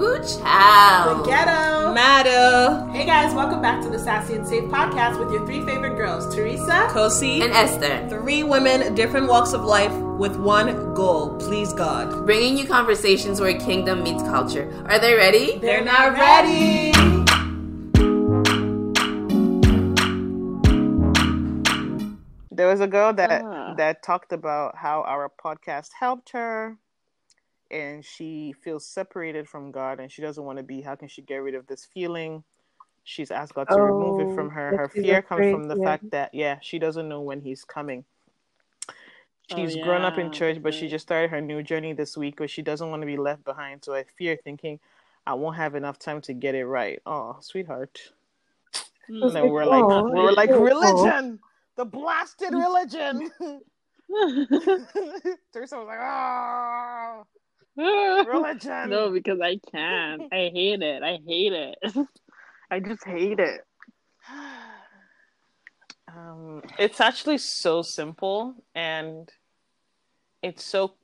Ooh, child. The ghetto. Matter. Hey guys, welcome back to the Sassy and Safe podcast with your three favorite girls, Teresa, Kosi. And Esther. Three women, different walks of life, with one goal please God. Bringing you conversations where kingdom meets culture. Are they ready? They're not ready. There was a girl that Ah. that talked about how our podcast helped her and she feels separated from God and she doesn't want to be how can she get rid of this feeling? She's asked God to remove it from Oh, her. Her she's fear comes afraid, from the yeah. fact that yeah, she doesn't know when he's coming. Oh, She's grown up in church, but she just started her new journey this week where she doesn't want to be left behind. So I fear thinking I won't have enough time to get it right. Oh, sweetheart. Mm. And then we're like Oh, we're like oh. religion. The blasted religion. Teresa was like, oh, religion. no, because I can't. I hate it. I hate it. I just hate it. Um, it's actually so simple and it's so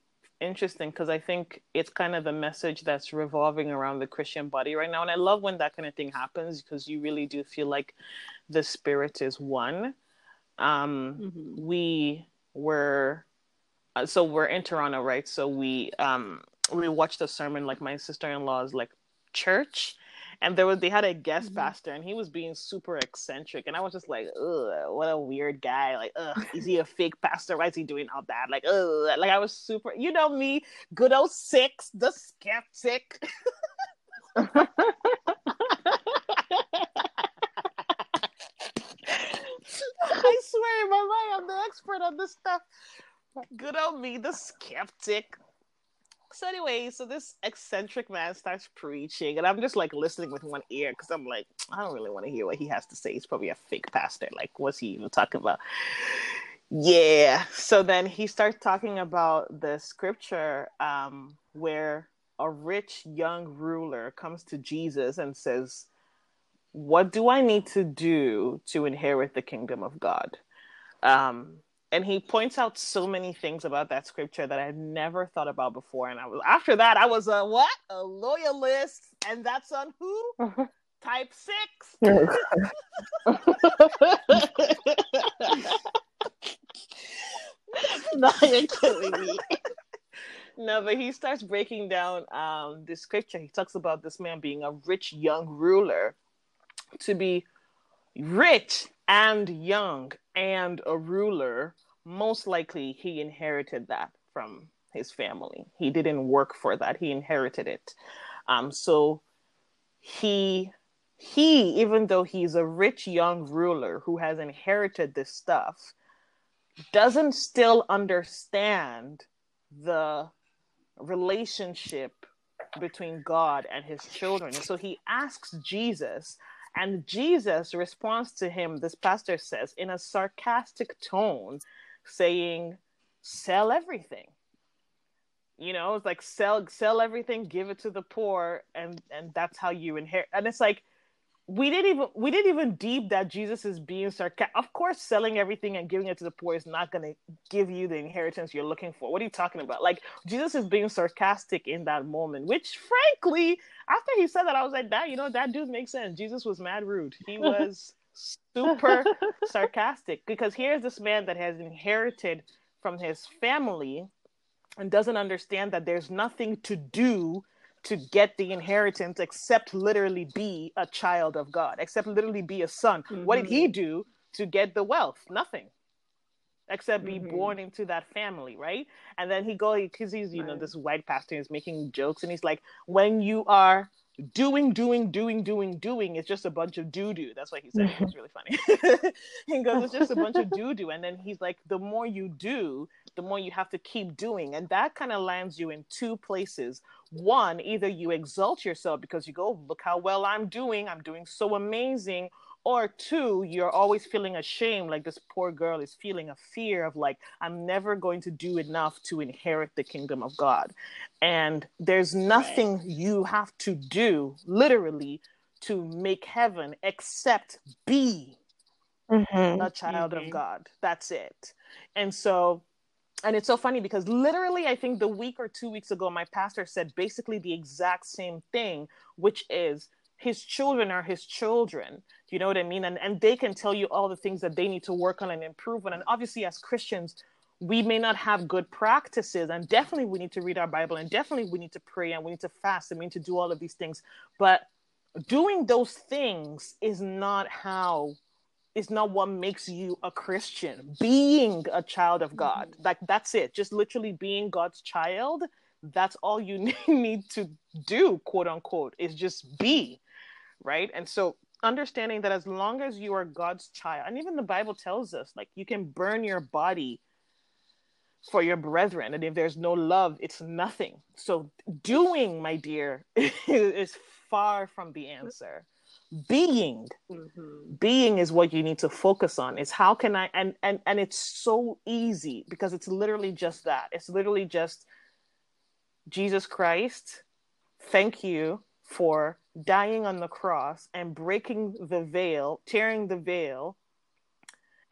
interesting because I think it's kind of the message that's revolving around the Christian body right now. And I love when that kind of thing happens because you really do feel like the spirit is one. Um, Mhm. we were uh, so we're in Toronto, right? So we um we watched a sermon like my sister-in-law's like church and there was they had a guest Mhm. pastor and he was being super eccentric and I was just like, ugh, what a weird guy. Like, ugh, is he a fake pastor? Why is he doing all that? Like, ugh, like I was super you know me, good old six, the skeptic. I swear in my mind I'm the expert on this stuff. Good old me, the skeptic. So anyway, so this eccentric man starts preaching, and I'm just like listening with one ear because I'm like, I don't really want to hear what he has to say. He's probably a fake pastor. Like, what's he even talking about? Yeah. So then he starts talking about the scripture um, where a rich young ruler comes to Jesus and says, What do I need to do to inherit the kingdom of God? Um, and he points out so many things about that scripture that I had never thought about before. And I was after that, I was a what? A loyalist, and that's on who? Type six. no, you're killing me. No, but he starts breaking down um, the scripture. He talks about this man being a rich young ruler. To be rich and young and a ruler, most likely he inherited that from his family. He didn't work for that, he inherited it. Um, so he he even though he's a rich young ruler who has inherited this stuff doesn't still understand the relationship between God and his children. And so he asks Jesus, and Jesus responds to him, this pastor says, in a sarcastic tone, saying, Sell everything. You know, it's like sell sell everything, give it to the poor, and and that's how you inherit. And it's like we didn't even we didn't even deep that Jesus is being sarcastic. Of course, selling everything and giving it to the poor is not going to give you the inheritance you're looking for. What are you talking about? Like Jesus is being sarcastic in that moment, which frankly, after he said that, I was like, that you know that dude makes sense. Jesus was mad rude. He was super sarcastic because here's this man that has inherited from his family and doesn't understand that there's nothing to do to get the inheritance except literally be a child of God, except literally be a son. What did he do to get the wealth? Nothing. Except be Mhm. born into that family, right? And then he go because he's you know this white pastor is making jokes, and he's like, when you are doing, doing, doing, doing, doing, it's just a bunch of doo doo. That's what he said. It was really funny. he goes, it's just a bunch of doo doo, and then he's like, the more you do, the more you have to keep doing, and that kind of lands you in two places one either you exalt yourself because you go look how well i'm doing i'm doing so amazing or two you're always feeling ashamed like this poor girl is feeling a fear of like i'm never going to do enough to inherit the kingdom of god and there's nothing you have to do literally to make heaven except be Mhm. a child of Mhm. God. That's it. And so and it's so funny because literally, I think the week or two weeks ago, my pastor said basically the exact same thing, which is his children are his children. You know what I mean? And and they can tell you all the things that they need to work on and improve on. And obviously, as Christians, we may not have good practices, and definitely we need to read our Bible, and definitely we need to pray, and we need to fast, and we need to do all of these things. But doing those things is not how is not what makes you a Christian. Being a child of God, mm-hmm. like that's it. Just literally being God's child. That's all you need to do, quote unquote, is just be, right? And so understanding that as long as you are God's child, and even the Bible tells us, like you can burn your body for your brethren, and if there's no love, it's nothing. So doing, my dear, is far from the answer being mm-hmm. being is what you need to focus on. Is how can i and and and it's so easy because it's literally just that. It's literally just jesus christ thank you for dying on the cross and breaking the veil tearing the veil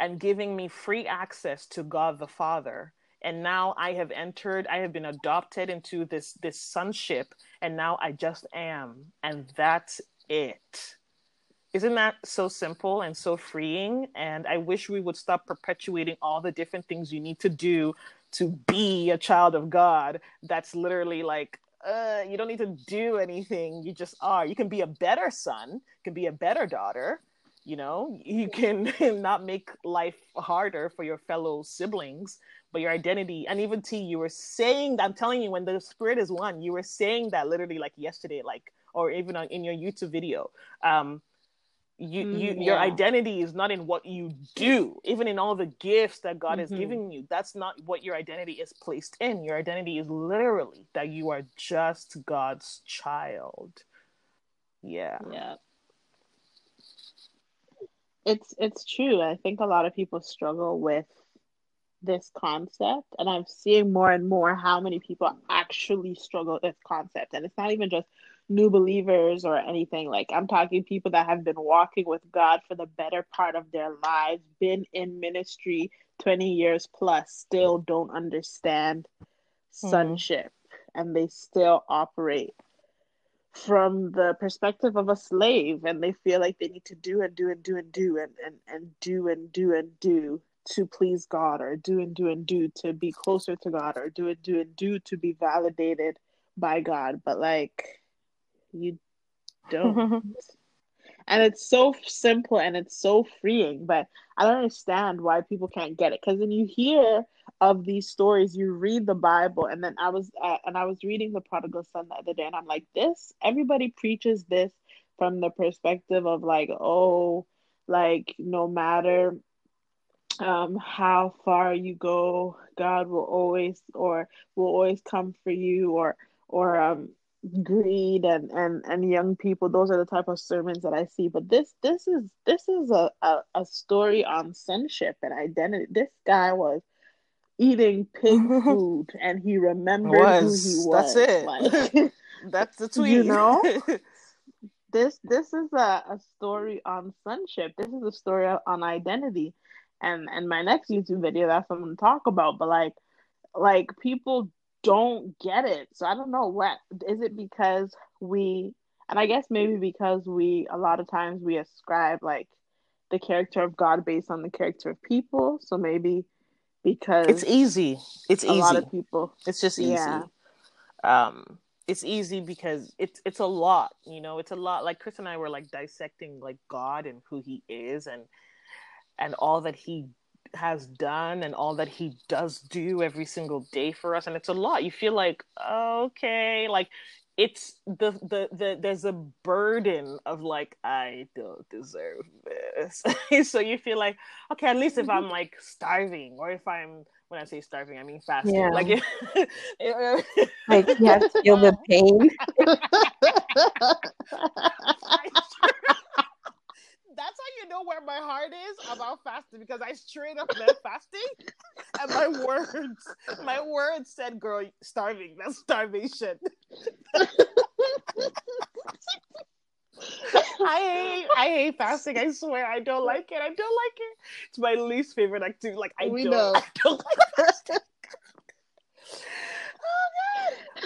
and giving me free access to god the father. And now i have entered i have been adopted into this this sonship and now i just am. And that's it isn't that so simple and so freeing? And I wish we would stop perpetuating all the different things you need to do to be a child of God. That's literally like, uh, you don't need to do anything. You just are. You can be a better son, you can be a better daughter. You know, you can not make life harder for your fellow siblings, but your identity, and even T, you were saying, that I'm telling you, when the spirit is one, you were saying that literally like yesterday, like, or even on, in your YouTube video. Um, you, mm, you yeah. your identity is not in what you do even in all the gifts that god mm-hmm. is giving you. That's not what your identity is placed in. Your identity is literally that you are just god's child. Yeah. Yeah. It's it's true. I think a lot of people struggle with this concept and i'm seeing more and more how many people actually struggle with this concept. And it's not even just new believers or anything. Like I'm talking people that have been walking with God for the better part of their lives, been in ministry 20 years plus, still don't understand hmm. sonship and they still operate from the perspective of a slave and they feel like they need to do and do and do and do and, and, and do and do and do to please God or do and do and do to be closer to God or do and do and do to be validated by God. But like you don't. and it's so simple and it's so freeing, but I don't understand why people can't get it. Because when you hear of these stories, you read the Bible, and then I was uh, and I was reading the prodigal son the other day, and I'm like, this everybody preaches this from the perspective of like, oh, like no matter um how far you go god will always or will always come for you or or um greed and and and young people those are the type of sermons that i see. But this this is this is a a, a story on sonship and identity. This guy was eating pig food and he remembered was. who he was. That's it. like, that's the tweet. you know? This this is a, a story on sonship. This is a story on identity. And and my next youtube video that's what i'm going to talk about. But like like people don't get it. So I don't know what is it because we and I guess maybe because we a lot of times we ascribe like the character of God based on the character of people. So maybe because it's easy. It's easy. a easy. lot of people. It's just easy. Yeah. Um it's easy because it's it's a lot, you know, it's a lot like Chris and I were like dissecting like God and who he is and and all that he has done and all that he does do every single day for us and it's a lot. You feel like okay like it's the, the the there's a burden of like i don't deserve this. So you feel like okay at least if mm-hmm. i'm like starving or if i'm when i say starving i mean fasting yeah. like like you have to feel the pain that's how you know where my heart is about fasting because I straight up meant fasting, and my words, my words said, "Girl, starving. That's starvation." I hate I hate fasting. I swear I don't like it. I don't like it. It's my least favorite activity. Like I we don't know. I don't like fasting.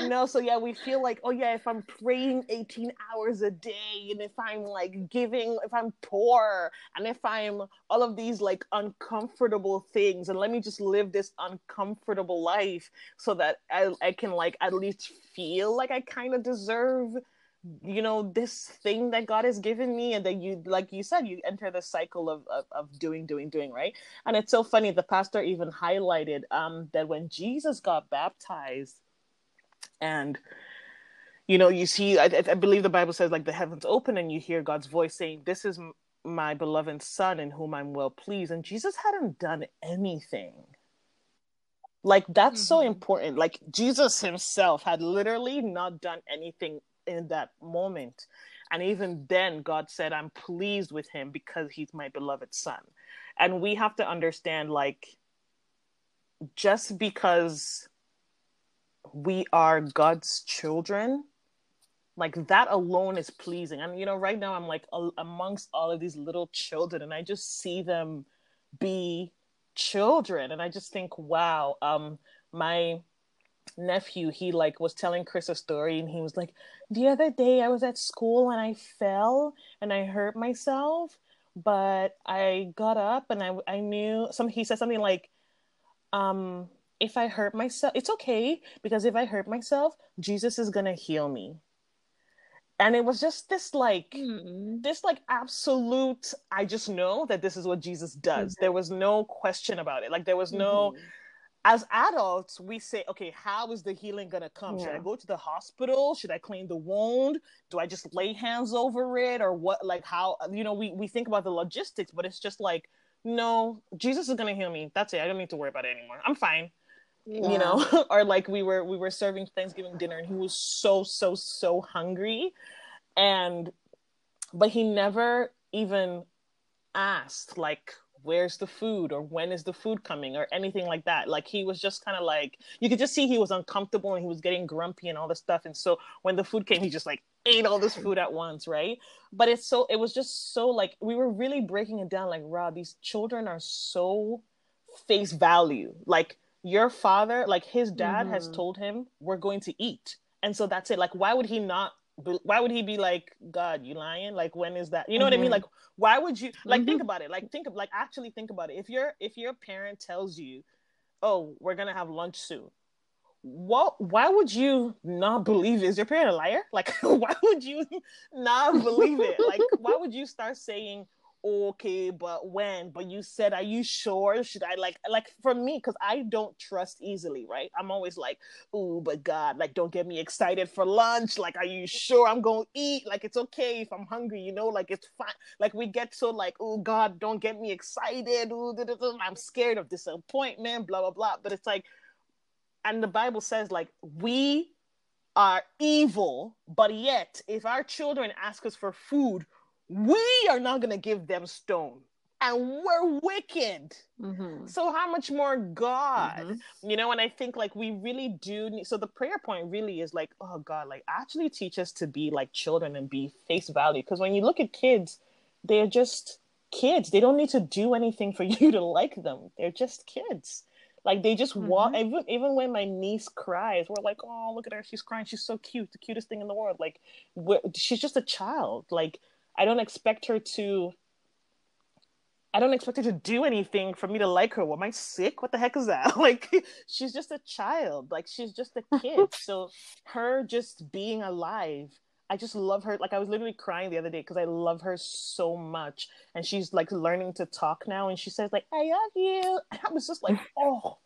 Know. So yeah, we feel like, oh yeah, if I'm praying 18 hours a day, and if I'm like giving, if I'm poor, and if I'm all of these like uncomfortable things, and let me just live this uncomfortable life so that I, I can like at least feel like I kind of deserve you know this thing that god has given me and that you like you said you enter the cycle of, of, of doing doing doing right and it's so funny the pastor even highlighted um that when jesus got baptized and you know you see I, I believe the bible says like the heavens open and you hear god's voice saying this is my beloved son in whom i'm well pleased and jesus hadn't done anything like that's mm-hmm. so important like jesus himself had literally not done anything in that moment. And even then, God said, I'm pleased with him because he's my beloved son. And we have to understand, like, just because we are God's children, like that alone is pleasing. And, you know, right now I'm like amongst all of these little children, and I just see them be children. And I just think, wow, um, my nephew he like was telling chris a story and he was like the other day i was at school and i fell and i hurt myself but i got up and i i knew some he said something like um if i hurt myself it's okay because if i hurt myself jesus is gonna heal me and it was just this like mm-hmm. this like absolute i just know that this is what jesus does mm-hmm. there was no question about it like there was no mm-hmm as adults, we say, okay, how is the healing going to come? Yeah. Should I go to the hospital? Should I clean the wound? Do I just lay hands over it or what? Like, how, you know, we, we think about the logistics, but it's just like, no, Jesus is going to heal me. That's it. I don't need to worry about it anymore. I'm fine. Yeah. You know, or like we were, we were serving Thanksgiving dinner and he was so, so, so hungry. And, but he never even asked, like, where's the food or when is the food coming or anything like that like he was just kind of like you could just see he was uncomfortable and he was getting grumpy and all this stuff and so when the food came he just like ate all this food at once right but it's so it was just so like we were really breaking it down like rob these children are so face value like your father like his dad mm-hmm. has told him we're going to eat and so that's it like why would he not why would he be like god you lying like when is that you know mm-hmm. what i mean mm-hmm. like why would you like mm-hmm. think about it like think of like actually think about it if your if your parent tells you oh we're gonna have lunch soon what why would you not believe it? is your parent a liar like why would you not believe it like why would you start saying okay but when? But you said are you sure? Should i like like for me because i don't trust easily right? I'm always like oh but god like don't get me excited for lunch. Like are you sure i'm gonna eat? Like it's okay if i'm hungry you know? Like it's fine. Like we get so like oh god don't get me excited. Ooh, i'm scared of disappointment blah blah blah. But it's like and the bible says like we are evil but yet if our children ask us for food we are not going to give them stone and we're wicked. Mm-hmm. so how much more god? Mm-hmm. you know and i think like we really do need so the prayer point really is like oh god like actually teach us to be like children and be face value. Because when you look at kids they're just kids. They don't need to do anything for you to like them. They're just kids. Like they just mm-hmm. walk even even when my niece cries we're like oh look at her. She's crying. She's so cute. The cutest thing in the world. Like she's just a child. Like I don't expect her to I don't expect her to do anything for me to like her. What am I sick? What the heck is that? Like she's just a child. Like she's just a kid. so her just being alive, I just love her. Like I was literally crying the other day because I love her so much. And she's like learning to talk now and she says like I love you. And I was just like, "Oh,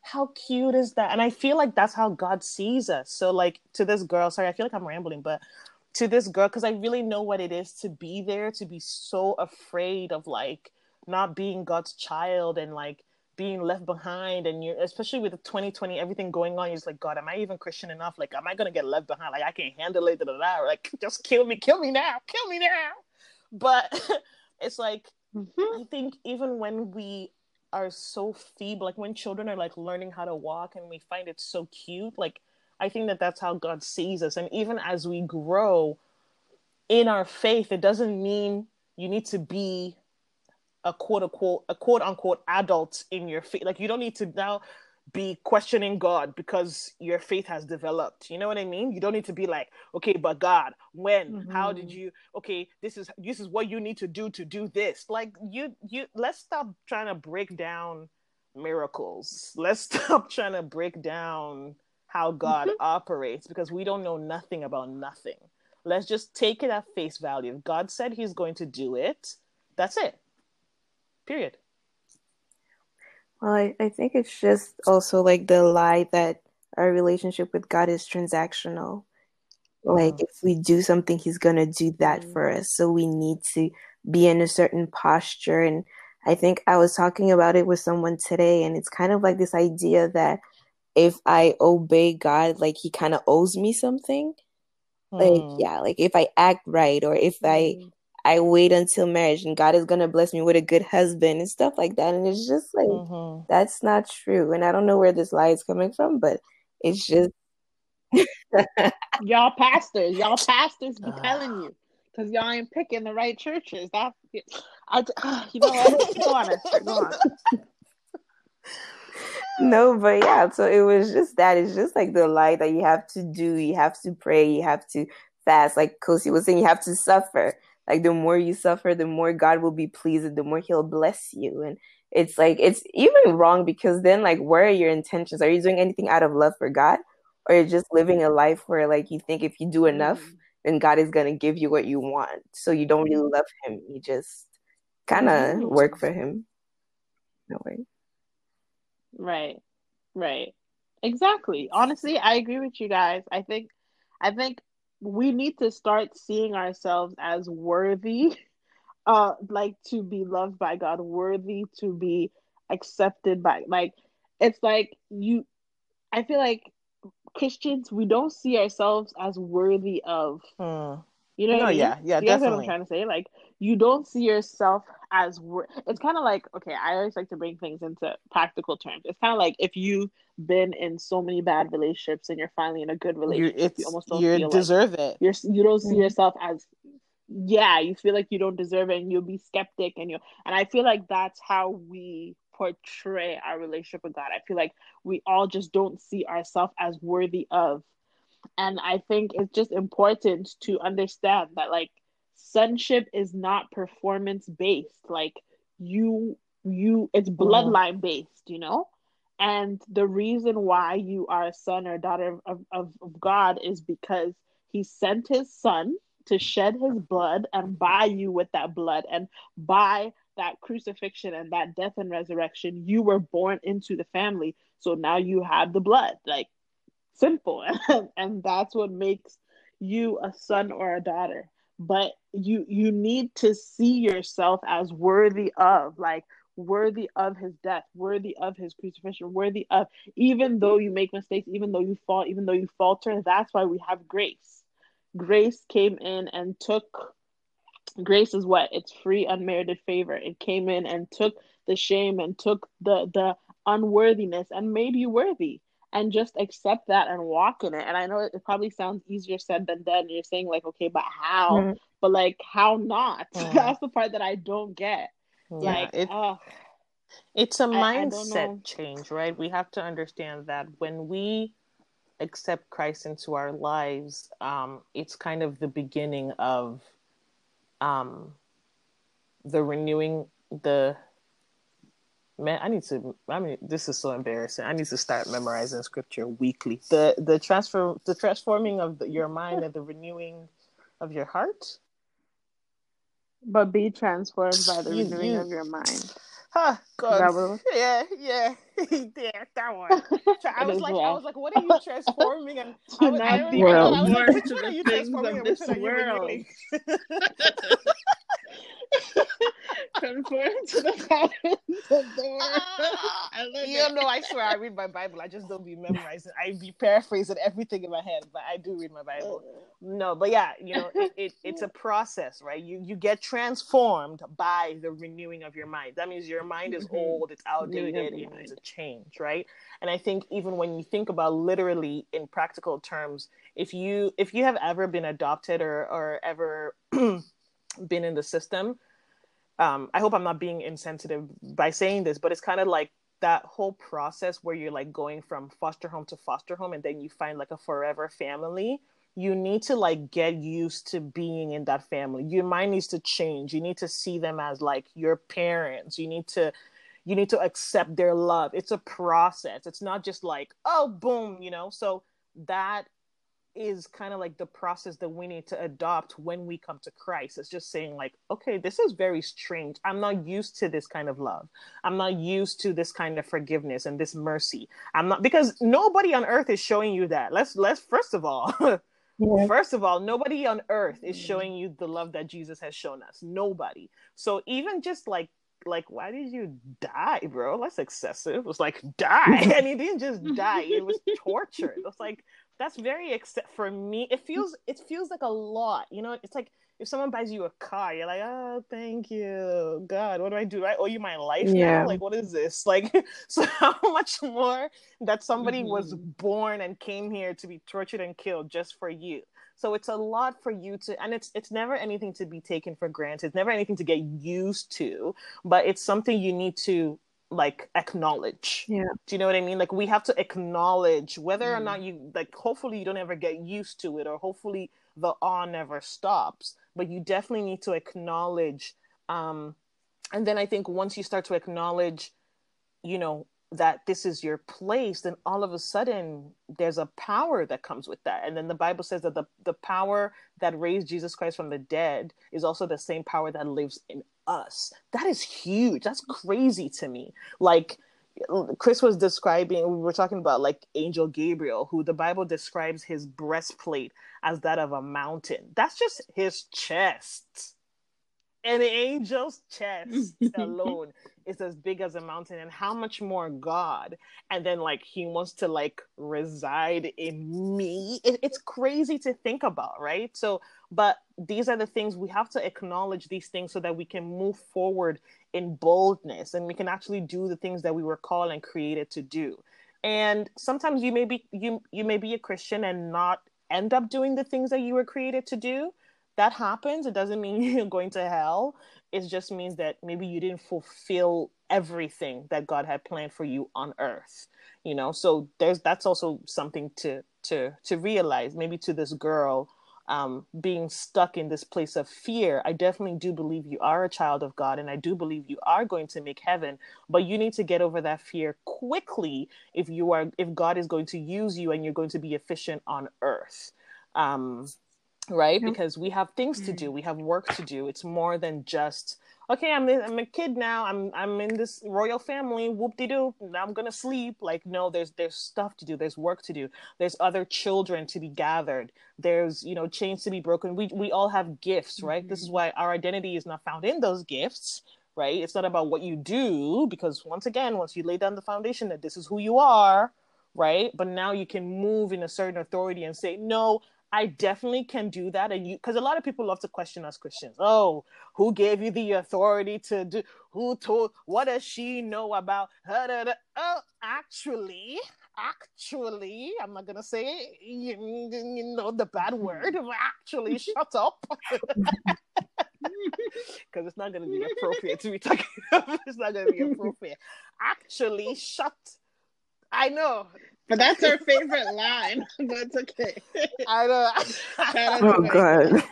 how cute is that?" And I feel like that's how God sees us. So like to this girl, sorry, I feel like I'm rambling, but to this girl because I really know what it is to be there, to be so afraid of like not being God's child and like being left behind and you're especially with the 2020 everything going on you're just like god am i even christian enough like am i gonna get left behind like i can't handle it da, da, da. like just kill me kill me now kill me now but it's like mm-hmm. i think even when we are so feeble like when children are like learning how to walk and we find it so cute like I think that that's how God sees us. And even as we grow in our faith, it doesn't mean you need to be a quote unquote a quote unquote adult in your faith. Like you don't need to now be questioning God because your faith has developed. You know what I mean? You don't need to be like, okay, but God, when, mm-hmm. how did you? Okay, this is this is what you need to do to do this. Like you, you. Let's stop trying to break down miracles. Let's stop trying to break down how God mm-hmm. operates because we don't know nothing about nothing. Let's just take it at face value. If God said He's going to do it, that's it. Period. Well, I, I think it's just also like the lie that our relationship with God is transactional. Like mm. if we do something, He's gonna do that mm. for us. So we need to be in a certain posture. And I think I was talking about it with someone today, and it's kind of like this idea that if I obey God, like He kind of owes me something. Mm. Like yeah, like if I act right or if I mm. I wait until marriage and God is going to bless me with a good husband and stuff like that. And it's just like, mm-hmm. that's not true. And I don't know where this lie is coming from, but it's just. y'all pastors, y'all pastors be telling you because y'all ain't picking the right churches. That I, you know what? Go on, Go on. No, but yeah, so it was just that. It's just like the lie that you have to do. You have to pray. You have to fast. Like Kosi was saying, you have to suffer like the more you suffer the more god will be pleased and the more he'll bless you and it's like it's even wrong because then like where are your intentions are you doing anything out of love for god or you're just living a life where like you think if you do enough mm-hmm. then god is going to give you what you want so you don't really love him you just kind of mm-hmm. work for him no way right. Right. Exactly. Honestly i agree with you guys. I think i think we need to start seeing ourselves as worthy uh like to be loved by God, worthy to be accepted by like it's like you I feel like Christians we don't see ourselves as worthy of hmm. you know no, I mean? yeah yeah you definitely what I'm trying to say? Like you don't see yourself as wor- it's kind of like okay I always like to bring things into practical terms it's kind of like if you've been in so many bad relationships and you're finally in a good relationship, you almost don't you deserve like it. You're you don't see mm-hmm. yourself as yeah, you feel like you don't deserve it and you'll be skeptic and you and I feel like that's how we portray our relationship with God. I feel like we all just don't see ourselves as worthy of. And I think it's just important to understand that like sonship is not performance based. Like you you it's mm-hmm. bloodline based, you know? And the reason why you are a son or daughter of, of, of God is because he sent his son to shed his blood and buy you with that blood and by that crucifixion and that death and resurrection you were born into the family so now you have the blood like simple and, and that's what makes you a son or a daughter but you you need to see yourself as worthy of like worthy of his death, worthy of his crucifixion, worthy of, even though you make mistakes, even though you fall, even though you falter, that's why we have grace. Grace came in and took, grace is what? It's free, unmerited favor. It came in and took the shame and took the, the unworthiness and made you worthy. And just accept that and walk in it. And I know it probably sounds easier said than done. You're saying, like, okay, but how? Mm-hmm. But, like, how not? Mm-hmm. That's the part that I don't get yeah, like, it, oh, it's a mindset change, right? We have to understand that when we accept Christ into our lives, um, it's kind of the beginning of um, the renewing the man i need to i mean this is so embarrassing i need to start memorizing scripture weekly the the transfer the transforming of the, your mind and the renewing of your heart but be transformed by the you, renewing you... of your mind. Huh, God. Yeah, yeah, yeah, that one. I was like, well. I was like, what are you transforming? And I was, I, I, I, I was like, which one are you transforming? And which one are you renewing? Conform to the patterns of the world. you know, I swear I read my Bible. I just don't be memorizing. I be paraphrasing everything in my head, but I do read my Bible. No, but yeah, you know, it, it, it's a process, right? You you get transformed by the renewing of your mind. That means your mind is mm-hmm. old, it's outdated, it needs a change, right? And I think even when you think about literally in practical terms, if you if you have ever been adopted or or ever been in the system, um, I hope I'm not being insensitive by saying this, but it's kind of like that whole process where you're like going from foster home to foster home and then you find like a forever family. You need to like get used to being in that family. Your mind needs to change. You need to see them as like your parents. You need to you need to accept their love. It's a process. It's not just like oh boom you know? So that is kind of like the process that we need to adopt when we come to Christ. It's just saying, like, okay, this is very strange. I'm not used to this kind of love. I'm not used to this kind of forgiveness and this mercy. I'm not because nobody on earth is showing you that. Let's let's first of all, yeah. first of all, nobody on earth is showing you the love that Jesus has shown us. Nobody. So even just like like why did you die bro that's excessive it was like die and he didn't just die it was torture it was like that's very except for me it feels it feels like a lot you know? It's like if someone buys you a car you're like oh thank you. God what do i do, do i owe you my life yeah. now like what is this? Like so how much more that somebody mm-hmm. was born and came here to be tortured and killed just for you. So it's a lot for you to and it's it's never anything to be taken for granted. It's never anything to get used to but it's something you need to like acknowledge. Yeah. Do you know what I mean? Like we have to acknowledge whether mm. or not you like hopefully you don't ever get used to it or hopefully the awe never stops, but you definitely need to acknowledge um and then I think once you start to acknowledge you know that this is your place then all of a sudden there's a power that comes with that and then the bible says that the, the power that raised jesus christ from the dead is also the same power that lives in us. That is huge. That's crazy to me. Like Chris was describing, we were talking about like Angel Gabriel, who the Bible describes his breastplate as that of a mountain. That's just his chest. An angel's chest alone is as big as a mountain, and how much more God? And then, like, he wants to like reside in me. It, it's crazy to think about, right? So, but these are the things we have to acknowledge these things so that we can move forward in boldness and we can actually do the things that we were called and created to do and sometimes you may be you you may be a christian and not end up doing the things that you were created to do that happens it doesn't mean you're going to hell it just means that maybe you didn't fulfill everything that god had planned for you on earth you know so there's that's also something to to to realize maybe to this girl um, being stuck in this place of fear, I definitely do believe you are a child of God and I do believe you are going to make heaven, but you need to get over that fear quickly if you are if God is going to use you and you're going to be efficient on earth. Um, right? Because we have things to do, mm. we have work to do. It's more than just okay, I'm I'm a kid now. I'm I'm in this royal family. Whoop de doo. I'm gonna sleep. Like no, there's there's stuff to do. There's work to do. There's other children to be gathered. There's you know chains to be broken. We we all have gifts, right? Mm-hmm. This is mm-hmm. why our identity is not found in those gifts. Right? It's not about what you do because once again, once you lay down the foundation that this is who you are, right? But now you can move in a certain authority and say, no, I definitely can do that. And you, because a lot of people love to question us Christians. Oh, who gave you the authority to do? Who told? What does she know about? Oh, actually, actually, I'm not gonna say you, you know the bad word. Actually, shut up. Because it's not gonna be appropriate to be talking. it's not gonna be appropriate. Actually, shut. I know but that's our favorite line. That's okay. I don't know. oh god.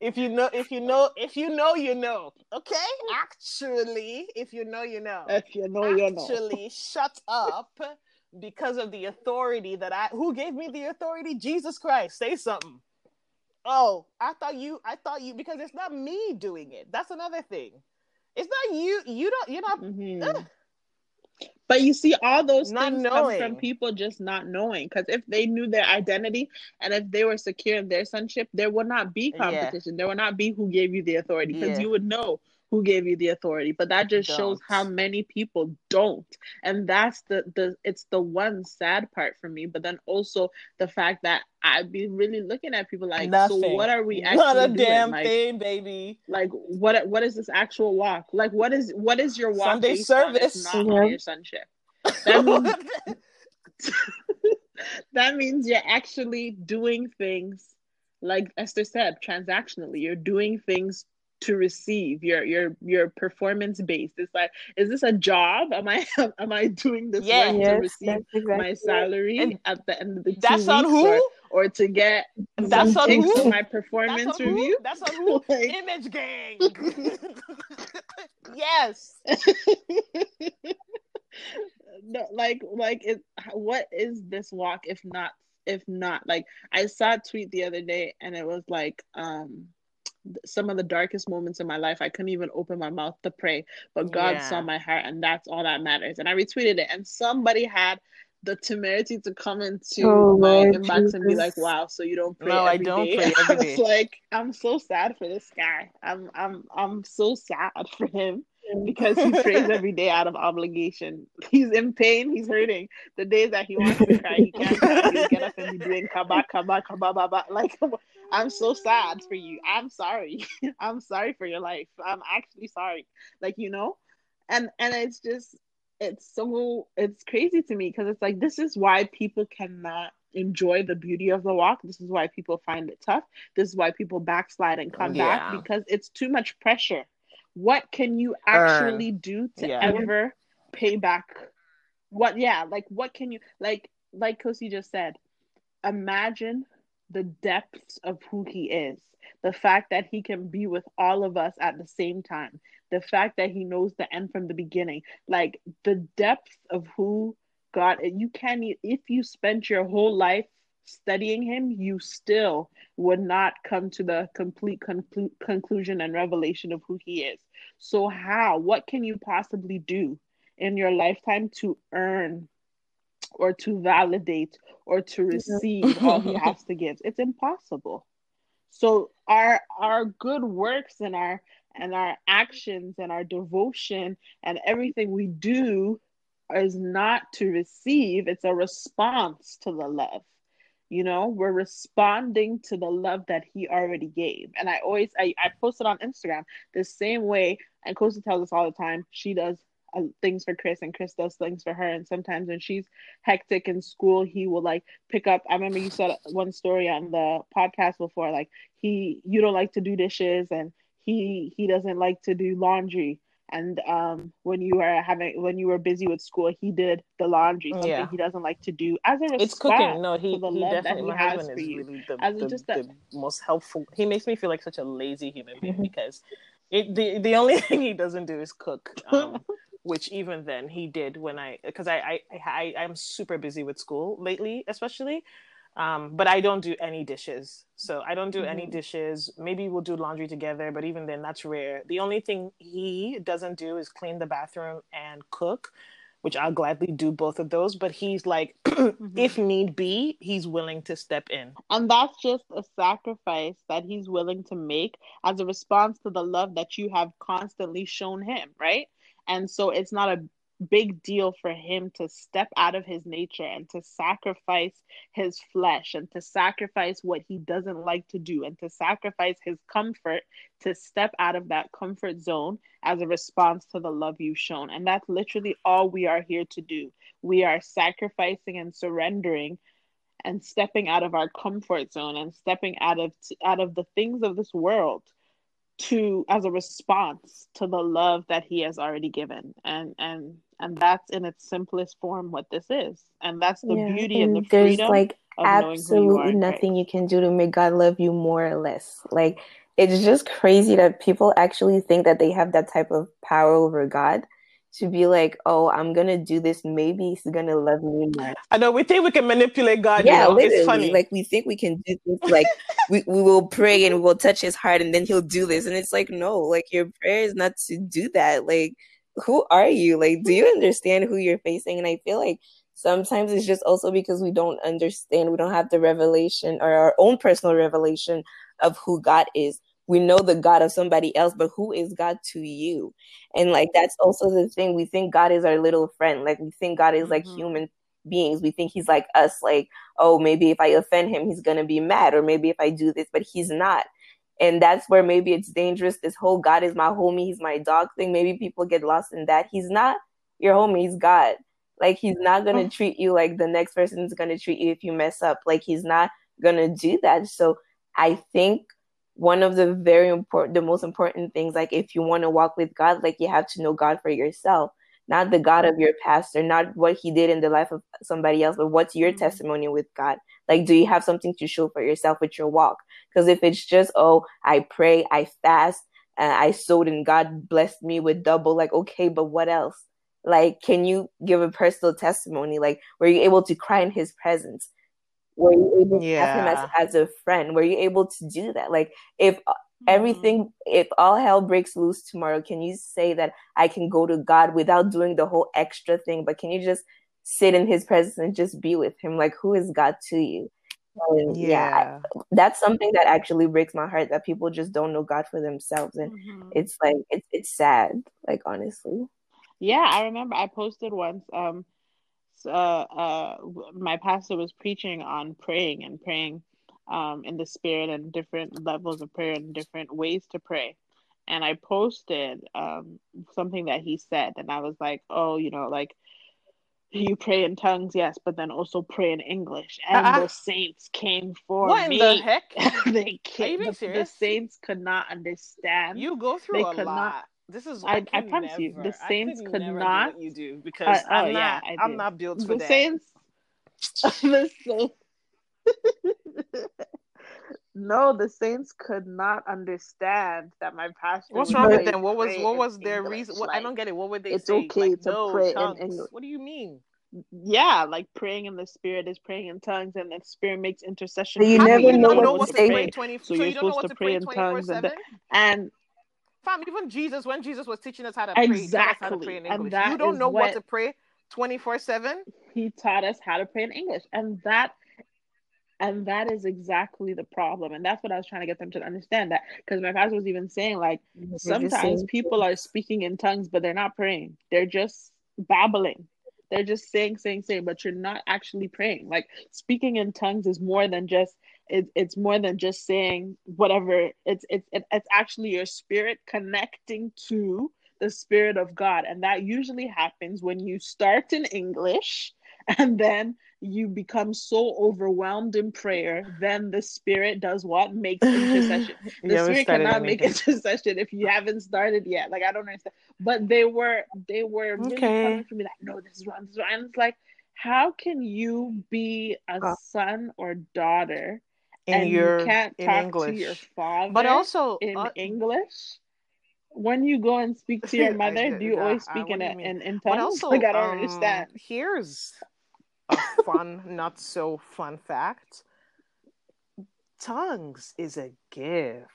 If you know, if you know, if you know, you know. Okay. Actually, if you know, you know. If you know, you know. Actually, shut up because of the authority that I. Who gave me the authority? Jesus Christ. Say something. Oh, I thought you. I thought you because it's not me doing it. That's another thing. It's not you. You don't. You're not. Mm-hmm. But you see, all those not things knowing. come from people just not knowing. Because if they knew their identity and if they were secure in their sonship, there would not be competition. Yeah. There would not be who gave you the authority because yeah. you would know who gave you the authority but that just don't. shows how many people don't and that's the the it's the one sad part for me but then also the fact that i'd be really looking at people like Nothing. so what are we actually not a doing? damn like, thing baby like what what is this actual walk like what is what is your walk sunday service not mm-hmm. your sonship that means, that means you're actually doing things like esther said transactionally you're doing things to receive you're you're you're performance based it's like is this a job am i am i doing this Yeah. Yes, to receive exactly my salary at the end of the that's on who? or, or to get That's on who? my That's performance who? review That's on who? Like- Image gang. yes. no, like like it what is this walk if not if not like i saw a tweet the other day and it was like um some of the darkest moments in my life i couldn't even open my mouth to pray. But god Yeah. saw my heart and that's all that matters. And i retweeted it and somebody had the temerity to come into Oh, my Lord inbox and be like wow so you don't pray No, I don't day?" pray I was like i'm so sad for this guy. I'm i'm i'm so sad for him because he prays every day out of obligation. He's in pain, he's hurting. The days that he wants to cry, he can't cry. He'll get up and be doing kaba kaba kaba baba. Like I'm so sad for you. I'm sorry. I'm sorry for your life. I'm actually sorry. Like you know, and and it's just it's so it's crazy to me because it's like this is why people cannot enjoy the beauty of the walk. This is why people find it tough. This is why people backslide and come oh, Yeah. back because it's too much pressure. What can you actually do to Yeah. ever pay back? What yeah, like what can you like like Kosi just said, imagine the depths of who he is. The fact that he can be with all of us at the same time. The fact that he knows the end from the beginning. Like the depth of who God you can't if you spent your whole life studying him, you still would not come to the complete conclu- conclusion and revelation of who he is. So how? What can you possibly do in your lifetime to earn or to validate or to receive all he has to give? It's impossible. So our our good works and our and our actions and our devotion and everything we do is not to receive, it's a response to the love. You know, we're responding to the love that he already gave. And I always I, I posted on Instagram the same way, and Kosi tells us all the time, she does uh, things for Chris and Chris does things for her. And sometimes when she's hectic in school, he will like pick up. I remember you said one story on the podcast before, like he you don't like to do dishes and he he doesn't like to do laundry. And um, when you were having when you were busy with school, he did the laundry, something Yeah. he doesn't like to do as a response It's cooking. No, he, the he love that definitely, he my has for you. really the, As the, just a- the most helpful. He makes me feel like such a lazy human being Mhm. because it, the, the only thing he doesn't do is cook. Um, which even then he did when I, because I, I, I, I'm super busy with school lately, especially. Um, but I don't do any dishes. So I don't do any Mhm. dishes. Maybe we'll do laundry together, but even then, that's rare. The only thing he doesn't do is clean the bathroom and cook, which I'll gladly do both of those. But he's like, if need be, he's willing to step in. And that's just a sacrifice that he's willing to make as a response to the love that you have constantly shown him, right? And so it's not a big deal for him to step out of his nature and to sacrifice his flesh and to sacrifice what he doesn't like to do and to sacrifice his comfort to step out of that comfort zone as a response to the love you've shown. And that's literally all we are here to do. We are sacrificing and surrendering and stepping out of our comfort zone and stepping out of out of the things of this world to as a response to the love that he has already given and and and that's in its simplest form what this is and that's the Yeah, beauty and, the there's freedom like of knowing you absolutely nothing you can do to make God love you more or less. Like it's just crazy that people actually think that they have that type of power over God to be like, oh, I'm gonna do this. Maybe He's gonna love me more. I know we think we can manipulate God. yeah, you know? it's funny. Like we think we can do this. Like we, we will pray and we will touch His heart, and then He'll do this. And it's like, no, like your prayer is not to do that. Like who are you? Like, do you understand who you're facing? And I feel like sometimes it's just also because we don't understand, we don't have the revelation or our own personal revelation of who God is. We know the God of somebody else, but who is God to you? And like that's also the thing. We think God is our little friend. Like we think God is like Mhm. human beings. We think he's like us, like, oh, maybe if I offend him, he's gonna be mad, or maybe if I do this, but he's not. And that's where maybe it's dangerous. This whole God is my homie, he's my dog thing. Maybe people get lost in that. He's not your homie, he's God. Like he's not gonna oh. treat you like the next person's gonna treat you if you mess up. Like he's not gonna do that. So I think one of the very important the most important things like if you want to walk with god like you have to know god for yourself not the god of your pastor not what he did in the life of somebody else but what's your mm-hmm. testimony with god like do you have something to show for yourself with your walk because if it's just oh i pray i fast and i sowed and god blessed me with double like okay but what else like can you give a personal testimony like were you able to cry in his presence were you able to yeah. have him as, as a friend? Were you able to do that? Like if uh, mm-hmm. Everything if all hell breaks loose tomorrow, can you say that I can go to God without doing the whole extra thing? But can you just sit in his presence and just be with him? Like who is God to you? And yeah, yeah I, that's something that actually breaks my heart that people just don't know God for themselves, and mm-hmm. it's like it's it's sad, like honestly. Yeah, I remember I posted once. Um, uh, uh, my pastor was preaching on praying and praying um, in the spirit and different levels of prayer and different ways to pray. And I posted um, something that he said, and I was like, oh, you know, like you pray in tongues, yes, but then also pray in English. And uh, the saints came for what me. What in the heck? they came. The, the, saints could not understand. You go through they a lot. Not, this is I, I, I promise never, you, the Saints could not. you do because uh, I'm oh, not. Yeah, I'm not built for the that. Saints. the Saints. No, the Saints could not understand that my pastor. What's wrong with them? What was what was their English. reason? What, like, I don't get it. What would they it's say? It's okay like, to no, pray tongues. in English. What do you mean? Yeah, like praying in the spirit is praying in tongues, and the spirit makes intercession. So you never know, what, what to pray. 20, so, so you're supposed to pray in tongues, and, and Fam, even Jesus, when Jesus was teaching us how to pray, exactly. how to pray in English. You don't know what, what to pray 24 7. He taught us how to pray in English. And that and that is exactly the problem. And that's what I was trying to get them to understand that because my pastor was even saying, like, sometimes people are speaking in tongues, but they're not praying. They're just babbling. They're just saying, saying, saying, but you're not actually praying. Like speaking in tongues is more than just it, it's more than just saying whatever it's it's it's actually your spirit connecting to the spirit of god and that usually happens when you start in english and then you become so overwhelmed in prayer then the spirit does what makes intercession the spirit cannot make intercession if you haven't started yet like i don't understand but they were they were really okay. coming to me like no this is wrong this is wrong and it's like how can you be a son or daughter in and your you can't in talk English. to your father but also in uh, English. When you go and speak to your mother, do you yeah, always speak in, a, in in tongues? But also, like I don't um, understand. Here's a fun, not so fun fact. Tongues is a gift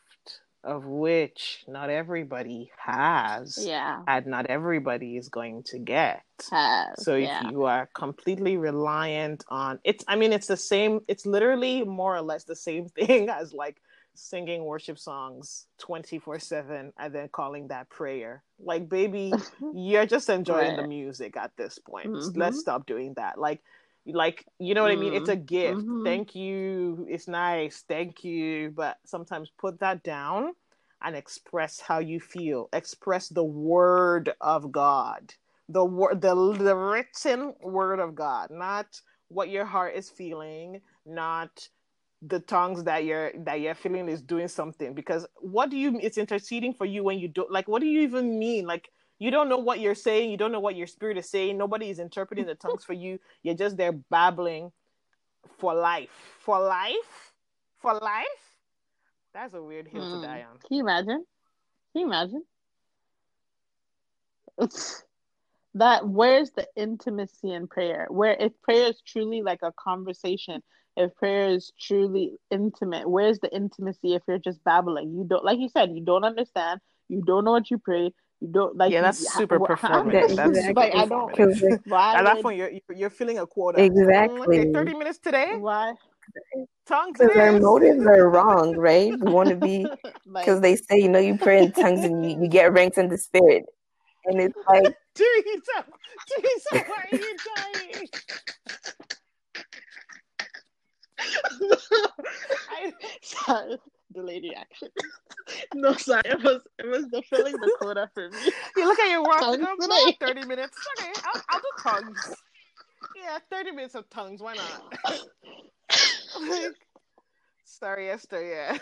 of which not everybody has. Yeah. And not everybody is going to get. Has, so yeah. if you are completely reliant on it's I mean it's the same it's literally more or less the same thing as like singing worship songs 24/7 and then calling that prayer. Like baby, you're just enjoying right. the music at this point. Mm-hmm. Let's stop doing that. Like like you know what mm. i mean? It's a mm-hmm. gift. Mm-hmm. thank you. It's nice. Thank you. But sometimes put that down and express how you feel. Express the word of god. The word the, the written word of god. Not what your heart is feeling. Not the tongues that you're that you're feeling is doing something. Because what do you it's interceding for you when you don't like what do you even mean? Like you don't know what you're saying. You don't know what your spirit is saying. Nobody is interpreting the tongues for you. You're just there babbling for life. For life? For life? That's a weird hill mm. to die on. Can you imagine? Can you imagine? That where's the intimacy in prayer? Where if prayer is truly like a conversation if prayer is truly intimate where's the intimacy if you're just babbling? You don't like you said you don't understand. You don't know what you pray you don't like. Yeah, that's you, super performance. That's exactly. like I don't. At that point, you're you're feeling a quota. Oh, exactly. Okay, Thirty minutes today. Why? Tongues. Because their motives are wrong, right? You want to be because like, they say you know you pray in tongues and you, you get ranked in the spirit, and it's like. Teresa, Teresa, why are you dying? I, sorry delayed reaction. no, sorry, it was it was fulfilling the quota for me. You look at your watch. Go, thirty minutes. Okay, I'll, I'll do tongues. Yeah, thirty minutes of tongues. Why not? like, sorry, Esther. Yeah.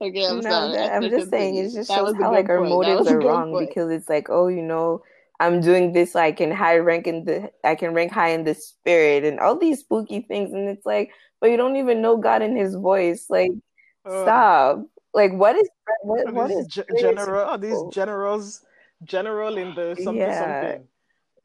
Okay, I'm No, sorry. that- I I'm just saying continue. it just shows how like our point. Motives are wrong point. because it's like, oh, you know, I'm doing this, I can high rank in the I can rank high in the spirit and all these spooky things, and it's like, but you don't even know God in His voice. Like, Ugh. stop. Like, what is what what these is ge- spirit general oh, these generals general in the something Yeah. something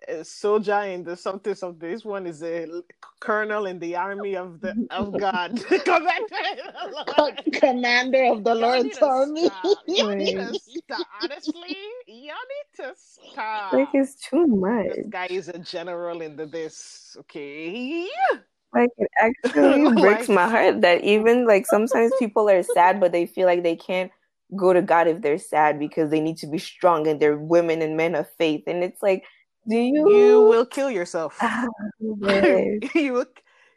a soldier in the something something this one is a l- colonel in the army of the of god commander in. Commander of the Lord's army. Y'all need to mm. stop. honestly y'all need to stop Like, it's too much. this guy is a general in the this okay Like it actually breaks my heart that even like sometimes people are sad, but they feel like they can't go to God if they're sad because they need to be strong and they're women and men of faith. And it's like, do you? you will kill yourself Ah, you will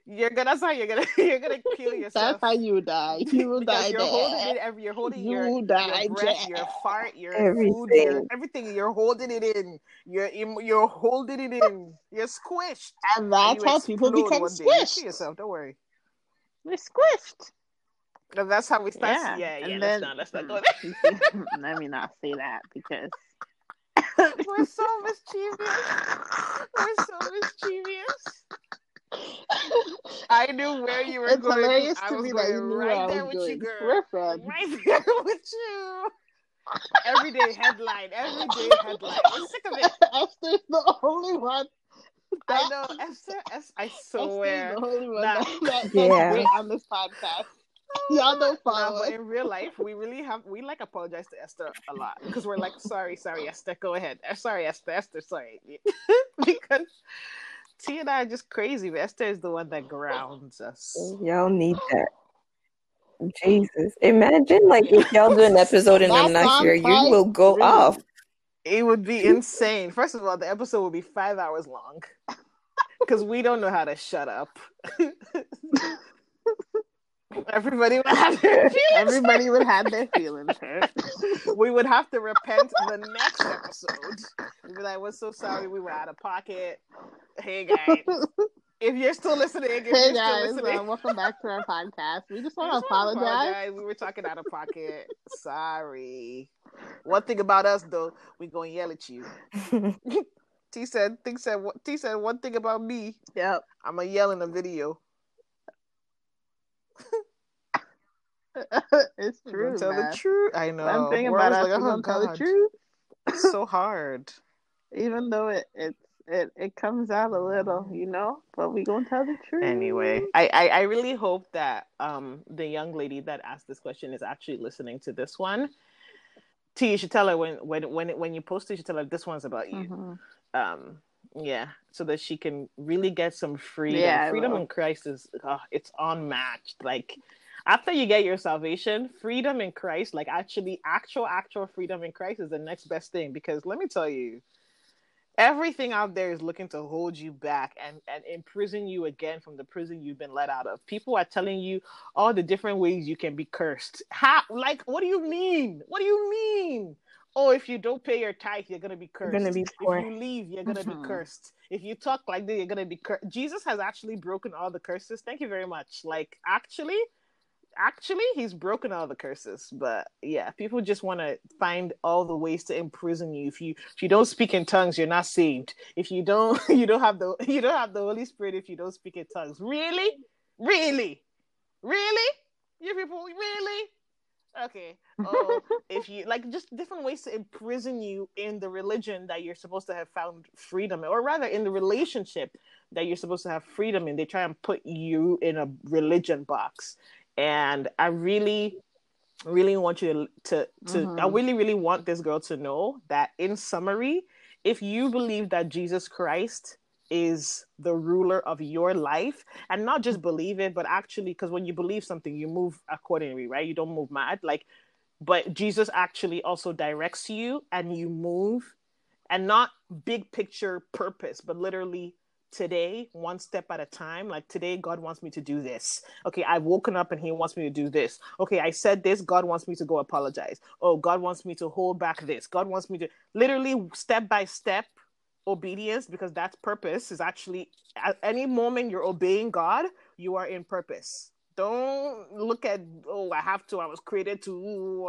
you're gonna that's how you're gonna you're gonna kill yourself That's how you die. You will because die you're there. holding it every you're holding your, You die your breath, there. your fart, your food, your Everything. everything. You're holding it in. You're you're holding it in. You're squished. And And that's you how people explode become one day. You squished. yourself. Don't worry. We're squished. And that's how we start. Yeah, Yeah, yeah. and let's not let's not Hmm. go there. Let me not say that because We're so mischievous. We're so mischievous. I knew where you were it's going. hilarious I to was me going that you knew where right I there with going. you, girl. We're friends. Right there with you. Everyday headline. Everyday headline. We're sick of it. Esther's the only one. I know. Esther, Esther I Esther's swear. the only one Nah. that, that, that's Yeah. on this podcast. Y'all don't follow but us. in real life, we really have we like apologize to Esther a lot because we're like, sorry, sorry, Esther, go ahead. Uh, Sorry, Esther, Esther, sorry, because T and I are just crazy. But Esther is the one that grounds us. Y'all need that. Jesus. Imagine like if y'all do an episode in the That's next on year, you will go Really? off. It would be insane. First of all, the episode would be five hours long because we don't know how to shut up. Everybody would have their feelings Everybody would have their feelings hurt. we would have to repent the next episode. We'd be like, "We're so sorry, we were out of pocket." Hey guys, if you're still listening, if you're Hey still guys, listening, uh, welcome back to our podcast. We just want to wanna apologize. We were talking out of pocket. Sorry. One thing about us though, we gonna yell at you. T said, T said, T said one thing about me. Yep. I'm gonna yell in a video. it's true, tell man. the truth. I know. One thing We're about us, always we're like, oh, tell the truth, It's so hard. even though it it it, it comes out a little, you know. But we gonna tell the truth anyway I, I i really hope that um the young lady that asked this question is actually listening to this one t you should tell her when when when when you post it you should tell her this one's about you Mhm. um yeah so that she can really get some freedom Yeah, freedom in christ is uh, it's unmatched like after you get your salvation freedom in christ like actually actual actual freedom in christ is the next best thing because let me tell you everything out there is looking to hold you back and, and imprison you again from the prison you've been let out of. People are telling you all the different ways you can be cursed. How like what do you mean? What do you mean? Oh, if you don't pay your tithe, you're gonna be cursed. gonna be poor. If you leave, you're gonna Mhm. be cursed. If you talk like that, you're gonna be cursed. Jesus has actually broken all the curses. Thank you very much. Like actually, actually he's broken all the curses but yeah people just want to find all the ways to imprison you if you if you don't speak in tongues you're not saved if you don't you don't have the you don't have the holy spirit if you don't speak in tongues really really really you people really okay. Oh if you like just different ways to imprison you in the religion that you're supposed to have found freedom or rather in the relationship that you're supposed to have freedom in. They try and put you in a religion box. And i really really want you to to, to i mm-hmm. really really want this girl to know that in summary if you believe that jesus christ is the ruler of your life. And not just believe it but actually because when you believe something you move accordingly right? You don't move mad. Like but jesus actually also directs you and you move and not big picture purpose but literally today one step at a time. Like today god wants me to do this. Okay i've woken up and he wants me to do this. Okay i said this god wants me to go apologize. Oh god wants me to hold back this. God wants me to literally step by step obedience because that's purpose is actually at any moment you're obeying god you are in purpose Don't look at oh I have to. I was created to.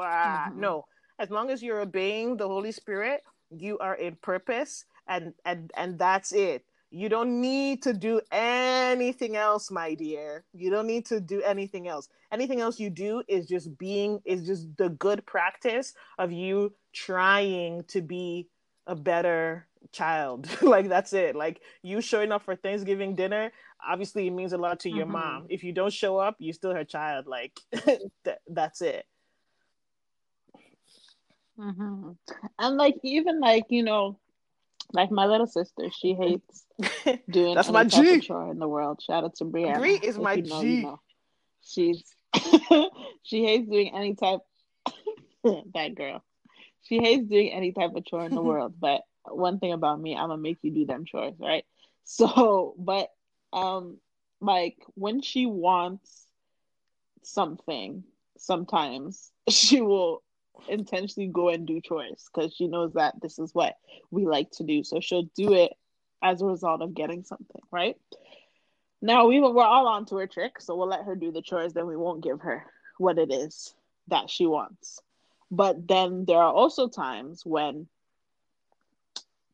Uh, Mhm. No, as long as you're obeying the Holy Spirit, you are in purpose, and and and that's it. You don't need to do anything else, my dear. You don't need to do anything else. Anything else you do is just being is just the good practice of you trying to be a better child. like that's it. Like you showing up for Thanksgiving dinner, obviously it means a lot to your Mhm. mom. If you don't show up, you're still her child. Like th- that's it. hmm And like even like you know, like my little sister, she hates doing That's my G. chore in the world. Shout out to Brianna. Bree is If my you know, G. you know. She's she hates doing any type. that girl. She hates doing any type of chore in the world. But one thing about me, I'm gonna make you do them chores, right? So, but um, like when she wants something, sometimes she will intentionally go and do chores because she knows that this is what we like to do. So she'll do it as a result of getting something, right? Now we we're all onto her trick, so we'll let her do the chores. Then we won't give her what it is that she wants. But then there are also times when,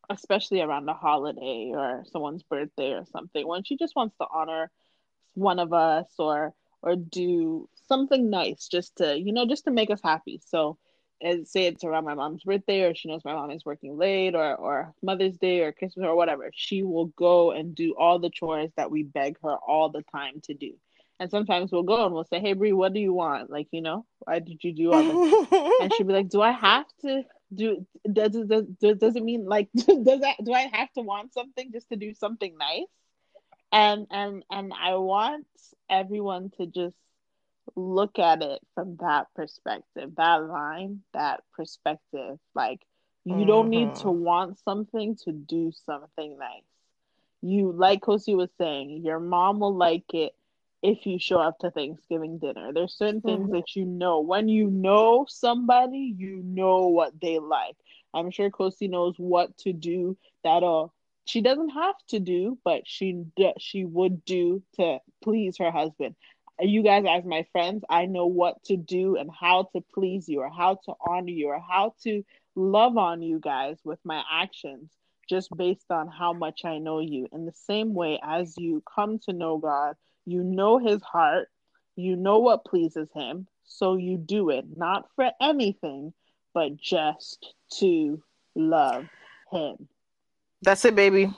especially around a holiday or someone's birthday or something, when she just wants to honor one of us or or do something nice just to you know just to make us happy. So say it's around my mom's birthday or she knows my mom is working late or or Mother's Day or Christmas or whatever, she will go and do all the chores that we beg her all the time to do. And sometimes we'll go and we'll say, Hey Brie, what do you want? Like, you know, why did you do all this? and she'll be like, Do I have to do does it does, does, does it mean like does that do I have to want something just to do something nice? And and and I want everyone to just look at it from that perspective, that line, that perspective. Like you don't need mm-hmm. to want something to do something nice. You like Kosi was saying, your mom will like it if you show up to Thanksgiving dinner. There's certain things that you know. When you know somebody, you know what they like. I'm sure Kosi knows what to do that uh she doesn't have to do, but she she would do to please her husband. You guys, as my friends, I know what to do and how to please you, or how to honor you, or how to love on you guys with my actions, just based on how much I know you. In the same way, as you come to know God, you know His heart, you know what pleases Him, so you do it not for anything, but just to love Him. That's it, baby.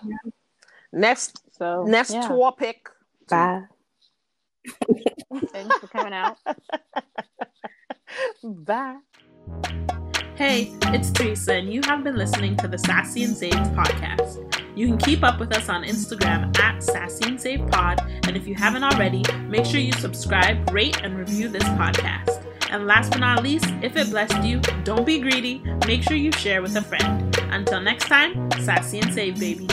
Next So next yeah. topic. Bye. Thanks for coming out. Bye. Hey, it's Teresa, and you have been listening to the Sassy and Saved podcast. You can keep up with us on Instagram at Sassy and Saved Pod, and if you haven't already, make sure you subscribe, rate, and review this podcast. And last but not least, if it blessed you, don't be greedy. Make sure you share with a friend. Until next time, Sassy and Saved, baby.